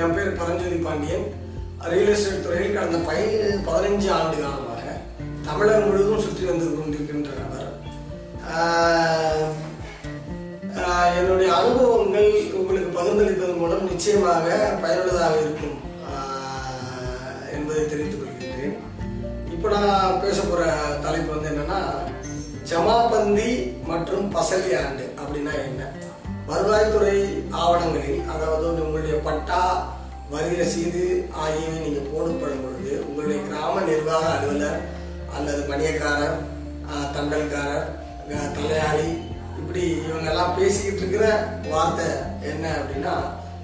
என் பேர் Paranjothi Pandian. Real estate துறையில் கடந்த பை பதினைஞ்சு ஆண்டு காலமாக தமிழகம் முழுவதும் சுற்றி வந்து கொண்டிருக்கின்ற நபர். என்னுடைய அனுபவங்கள் உங்களுக்கு பகிர்ந்தளிப்பதன் மூலம் நிச்சயமாக பயனுள்ளதாக இருக்கும். என்பதை தெரிவித்துக் கொள்கின்றேன். இப்போ நான் பேச போகிற தலைப்பு வந்து என்னன்னா ஜமாபந்தி மற்றும் பசலி ஆண்டு அப்படின்னா என்ன? வருவாய்த்துறை ஆவண வரி ரசீது ஆகியவை நீங்க போடப்படும் பொழுது உங்களுடைய கிராம நிர்வாக அலுவலர் அல்லது மணியக்காரர் தண்டல்காரர் தலையாளி இப்படி இவங்கெல்லாம் பேசிக்கிட்டு இருக்கிற வார்த்தை என்ன அப்படின்னா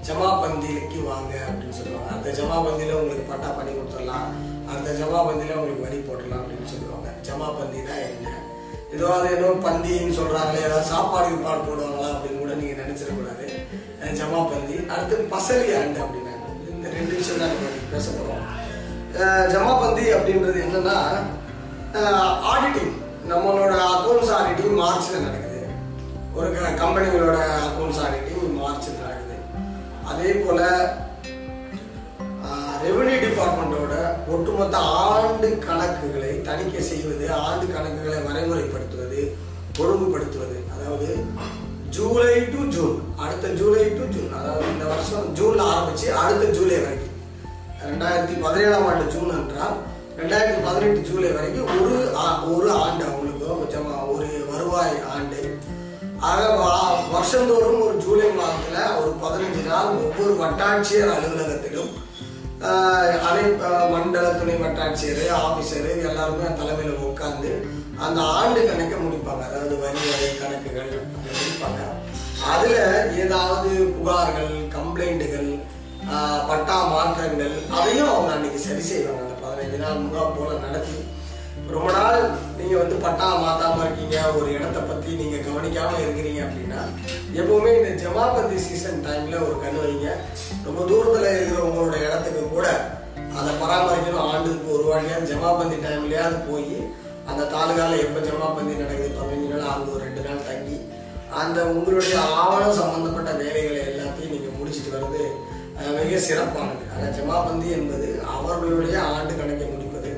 ஜமாபந்திக்கு வாங்க அப்படின்னு சொல்லுவாங்க. அந்த ஜமாபந்தியில உங்களுக்கு பட்டா பண்ணி கொடுத்துடலாம். அந்த ஜமாபந்தியில உங்களுக்கு வரி போட்டுடலாம் அப்படின்னு சொல்லுவாங்க. ஜமாபந்தினா என்ன? ஏதோ அது ஏதோ பந்தின்னு சொல்கிறாங்களே ஏதாவது சாப்பாடு பாடு போடுவாங்களா அப்படின்னு கூட நீங்கள் நினைச்சிடக்கூடாது. ஜமாபந்தி. அடுத்து பசலி ஆண்டு அப்படின்னு ரெண்டு விஷயம் தான் நம்ம பேச போகிறோம் ஜமாபந்தி அப்படின்றது என்னன்னா ஆடிட்டிங் நம்மளோட அக்கௌண்ட்ஸ் ஆடிட்டிங் மார்ச்சில் நடக்குது. ஒரு க- கம்பெனிகளோட அக்கௌண்ட்ஸ் ஆடிட்டிங் மார்ச்சில் நடக்குது. அதே போல் ரெவன்யூ டிபார்ட்மெண்ட்டோட ஒட்டுமொத்த ஆண்டு கணக்குகளை தணிக்கை செய்வது ஆண்டு கணக்குகளை வரைமுறைப்படுத்துவது ஒழுங்குபடுத்துவது. அதாவது ஜூலை டு அடுத்த ஜூலை வரைக்கும். ரெண்டாயிரத்தி பதினேழாம் ஆண்டு ஜூன் என்றால் ரெண்டாயிரத்தி பதினெட்டு ஜூலை வரைக்கும் ஒரு ஒரு ஆண்டு அவங்களுக்கு கொஞ்சமாக ஒரு வருவாய் ஆண்டு. ஆக வருஷந்தோறும் ஒரு ஜூலை மாதத்தில் ஒரு பதினஞ்சு நாள் ஒவ்வொரு வட்டாட்சியர் அலுவலகத்திலும் அதே மண்டல துணை வட்டாட்சியர் ஆஃபீஸரு எல்லாருமே தலைமையில் உட்காந்து அந்த ஆண்டு கணக்கை முடிப்பாங்க. அதாவது வரி வரை கணக்குகள் முடிப்பாங்க. அதில் ஏதாவது புகார்கள் கம்ப்ளைண்ட்டுகள் பட்டா மாற்றங்கள் அதையும் அவங்க அன்னைக்கு சரி செய்வாங்க. அந்த பதினைஞ்சு நாள் முகாம் போல நடத்தி ரொம்ப நாள் நீங்க வந்து பட்டா மாத்தாம இருக்கீங்க ஒரு இடத்த பத்தி நீங்க கவனிக்காம இருக்கிறீங்க அப்படின்னா எப்பவுமே இந்த ஜமாபந்தி சீசன் டைம்ல ஒரு கண் வைங்க. ரொம்ப தூரத்துல இருக்கிறவங்களோட இடத்துக்கு கூட அதை பராமரிக்கணும். ஆண்டுக்கு ஒரு வாட்டியாவது ஜமாபந்தி டைம்லயாவது போய் அந்த தாலுகால எப்ப ஜமாபந்தி நடக்குது? பதினஞ்சு நாள் ஆகுது ஒரு ரெண்டு நாள் தங்கி அந்த உங்களுடைய ஆவணம் சம்பந்தப்பட்ட வேலைகளை எல்லாத்தையும் நீங்க முடிச்சிட்டு வருது மிக சிறப்பானது. ஆனால் ஜமாபந்தி என்பது அவர்களுடைய ஆண்டு கணக்கை முடிப்பது.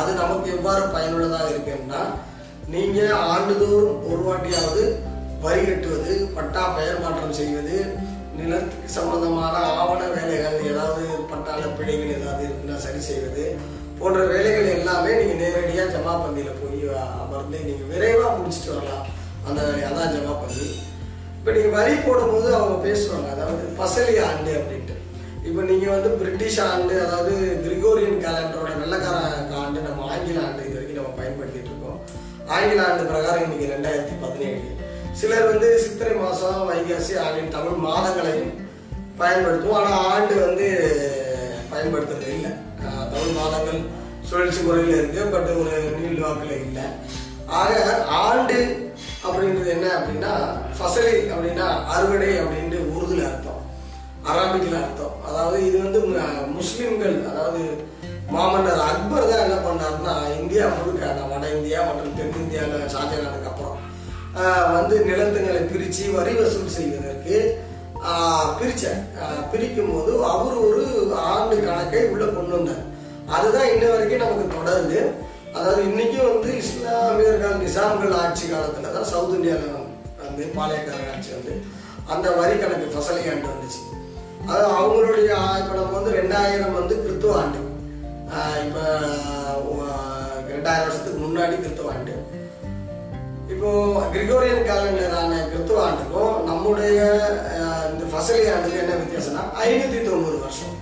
அது நமக்கு எவ்வாறு பயனுள்ளதாக இருக்குன்னா நீங்கள் ஆண்டுதோறும் ஒரு வாட்டியாவது வரி கட்டுவது பட்டா பெயர் மாற்றம் செய்வது நிலத்துக்கு சம்பந்தமான ஆவண வேலைகள் ஏதாவது பட்டால பிழைகள் ஏதாவது இருக்குன்னா சரி செய்வது போன்ற வேலைகள் எல்லாமே நீங்கள் நேரடியாக ஜமாபந்தியில் போய் அமர்ந்து நீங்கள் விரைவாக முடிச்சுட்டு வரலாம். அந்த வேலையை அதான் ஜமாபந்தி. இப்போ நீங்கள் வரி போடும்போது அவங்க பேசுவாங்க அதாவது பசலி ஆண்டு அப்படின்ட்டு. இப்போ நீங்கள் வந்து பிரிட்டிஷ் ஆண்டு அதாவது கிரிகோரியன் கேலண்டரோட வெள்ளக்கார ஆண்டு நம்ம ஆங்கில ஆண்டு இது வரைக்கும் நம்ம பயன்படுத்திட்டு இருக்கோம். ஆங்கில ஆண்டு பிரகாரம் இன்னைக்கு ரெண்டாயிரத்தி பதினேழு. சிலர் வந்து சித்திரை மாதம் வைகாசி ஆண்டின் தமிழ் மாதங்களையும் பயன்படுத்துவோம். ஆனால் ஆண்டு வந்து பயன்படுத்துறது இல்லை. தமிழ் மாதங்கள் சுழற்சி முறையில் இருக்கு பட் ஒரு நீள் வாக்கில் இல்லை. ஆக ஆண்டு அப்படின்றது என்ன அப்படின்னா ஃபசலி அப்படின்னா அறுவடை அப்படின்ட்டு உருதுல அர்த்தம். அராபிக்கில் அர்த்தம். அதாவது இது வந்து முஸ்லிம்கள் அதாவது மாமன்னர் அக்பர் தான் என்ன பண்ணாருன்னா இந்தியா முழுக்க வட இந்தியா மற்றும் தென்னிந்தியாவில் ஷாஜகானுக்கு அப்புறம் வந்து நிலத்துங்களை பிரித்து வரி வசூல் செய்வதற்கு ஆஹ் பிரிக்கும் போது அவர் ஒரு ஆண்டு கணக்கை உள்ள கொண்டு வந்தார். அதுதான் இன்ன வரைக்கும் நமக்கு தொடருது. அதாவது இன்னைக்கும் வந்து இஸ்லாமியர்கள் நிசாம்கள் ஆட்சி காலத்துல தான் சவுத் இந்தியாவில் வந்து பாளையக்காரர் ஆட்சி வந்து அந்த வரி கணக்கு ஃபசலி வந்துச்சு. அது அவங்களுடைய இப்போ நம்ம வந்து ரெண்டாயிரம் வந்து கிறித்துவ ஆண்டு. ஆஹ் இப்ப ரெண்டாயிரம் வருஷத்துக்கு முன்னாடி கிறித்துவ ஆண்டு. இப்போ கிரிகோரியன் கேலண்டரான கிறித்துவ ஆண்டுக்கும் நம்முடைய இந்த ஃபசலி ஆண்டுக்கு என்ன வித்தியாசம்னா ஐநூத்தி தொண்ணூறு வருஷம்.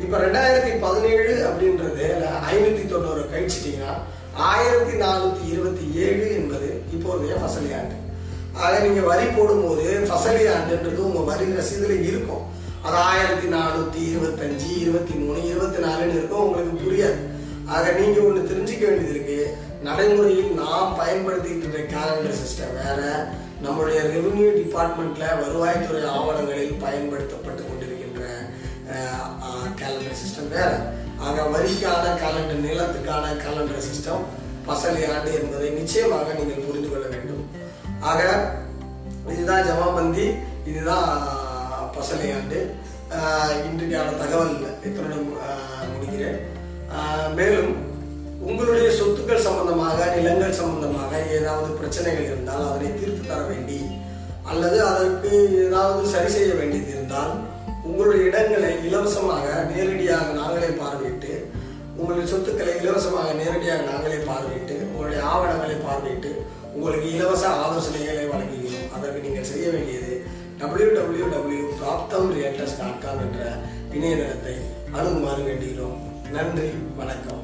இப்போ ரெண்டாயிரத்தி பதினேழு அப்படின்றது ஐநூத்தி தொண்ணூறு கழிச்சிட்டிங்கன்னா ஆயிரத்தி நானூத்தி இருபத்தி ஏழு என்பது இப்போதைய ஃபசலி ஆண்டு. ஆக நீங்க வரி போடும்போது ஃபசலி ஆண்டுன்றது உங்கள் வரி ரசீதில் இருக்கும். அது ஆயிரத்தி நானூத்தி இருபத்தஞ்சு இருபத்தி மூணு இருபத்தி நாலுன்னு இருக்கும் உங்களுக்கு புரியாது. ஆக நீங்க ஒண்ணு தெரிஞ்சுக்க வேண்டியது இருக்கு. நடைமுறையில் நாம் பயன்படுத்திட்டு இருக்க கேலண்டர் சிஸ்டம் வேற நம்மளுடைய ரெவென்யூ டிபார்ட்மெண்ட்ல வருவாய்த்துறை ஆவணங்களில் பயன்படுத்தப்பட்டு கொண்டிருக்கின்ற கேலண்டர் சிஸ்டம் வேற. ஆக வரிக்கான கேலண்டர் நிலத்துக்கான கேலண்டர் சிஸ்டம் பசலி ஆண்டு என்பதை நிச்சயமாக நீங்கள் புரிந்து கொள்ள வேண்டும். ஆக இதுதான் ஜமாபந்தி இதுதான் பசலையாண்டு ஆண்டு இன்றைக்கான தகவல் இத்துடன் ஆஹ் முடிக்கிறேன். மேலும் உங்களுடைய சொத்துக்கள் சம்பந்தமாக நிலங்கள் சம்பந்தமாக ஏதாவது பிரச்சனைகள் இருந்தால் அதனை தீர்த்து தர வேண்டி அல்லது அதற்கு ஏதாவது சரி செய்ய வேண்டியது இருந்தால் உங்களுடைய இடங்களை இலவசமாக நேரடியாக நாங்களே பார்வையிட்டு உங்களுடைய சொத்துக்களை இலவசமாக நேரடியாக நாங்களே பார்வையிட்டு உங்களுடைய ஆவணங்களை பார்வையிட்டு உங்களுக்கு இலவச ஆலோசனைகளை வழங்குகிறோம். அதற்கு நீங்கள் செய்ய வேண்டியது W W W Praptham realtors dot com என்ற இணையதளத்தை அணுகுமாறு வேண்டுகிறோம். நன்றி வணக்கம்.